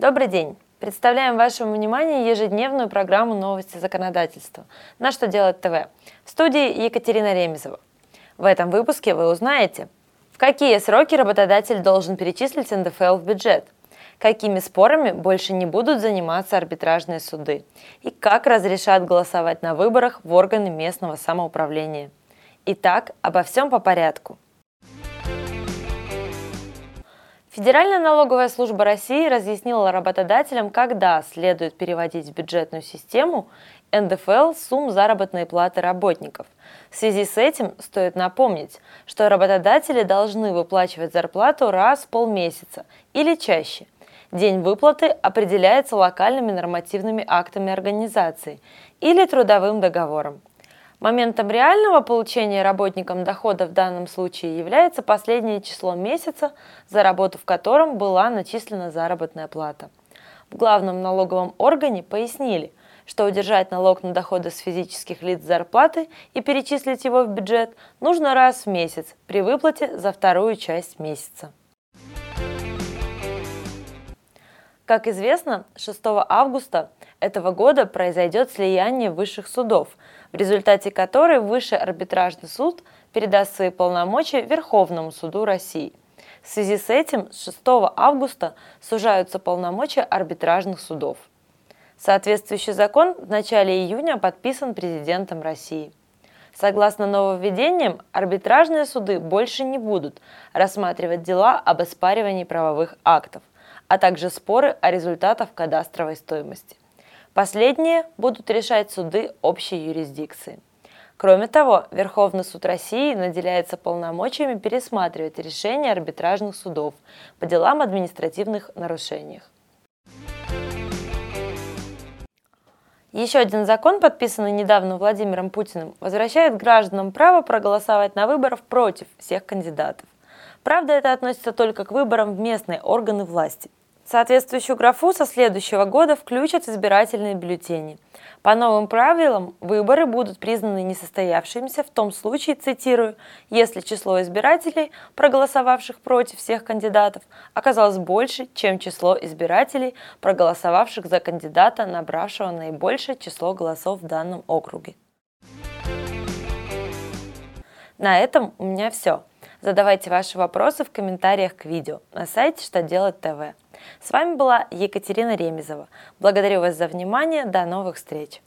Добрый день! Представляем вашему вниманию ежедневную программу «Новости законодательства» на «Что делать ТВ» в студии Екатерина Ремезова. В этом выпуске вы узнаете, в какие сроки работодатель должен перечислить НДФЛ в бюджет, какими спорами больше не будут заниматься арбитражные суды и как разрешат голосовать на выборах в органы местного самоуправления. Итак, обо всем по порядку – Федеральная налоговая служба России разъяснила работодателям, когда следует переводить в бюджетную систему НДФЛ сумм заработной платы работников. В связи с этим стоит напомнить, что работодатели должны выплачивать зарплату раз в полмесяца или чаще. День выплаты определяется локальными нормативными актами организации или трудовым договором. Моментом реального получения работникам дохода в данном случае является последнее число месяца, за работу в котором была начислена заработная плата. В главном налоговом органе пояснили, что удержать налог на доходы с физических лиц зарплаты и перечислить его в бюджет нужно раз в месяц при выплате за вторую часть месяца. Как известно, 6 августа этого года произойдет слияние высших судов – в результате которой Высший арбитражный суд передаст свои полномочия Верховному суду России. В связи с этим с 6 августа сужаются полномочия арбитражных судов. Соответствующий закон в начале июня подписан президентом России. Согласно нововведениям, арбитражные суды больше не будут рассматривать дела об оспаривании правовых актов, а также споры о результатах кадастровой стоимости. Последние будут решать суды общей юрисдикции. Кроме того, Верховный суд России наделяется полномочиями пересматривать решения арбитражных судов по делам административных нарушениях. Еще один закон, подписанный недавно Владимиром Путиным, возвращает гражданам право проголосовать на выборах против всех кандидатов. Правда, это относится только к выборам в местные органы власти. Соответствующую графу со следующего года включат избирательные бюллетени. По новым правилам выборы будут признаны несостоявшимися в том случае, цитирую, если число избирателей, проголосовавших против всех кандидатов, оказалось больше, чем число избирателей, проголосовавших за кандидата, набравшего наибольшее число голосов в данном округе. На этом у меня все. Задавайте ваши вопросы в комментариях к видео на сайте «Что делать ТВ». С вами была Екатерина Ремезова. Благодарю вас за внимание. До новых встреч!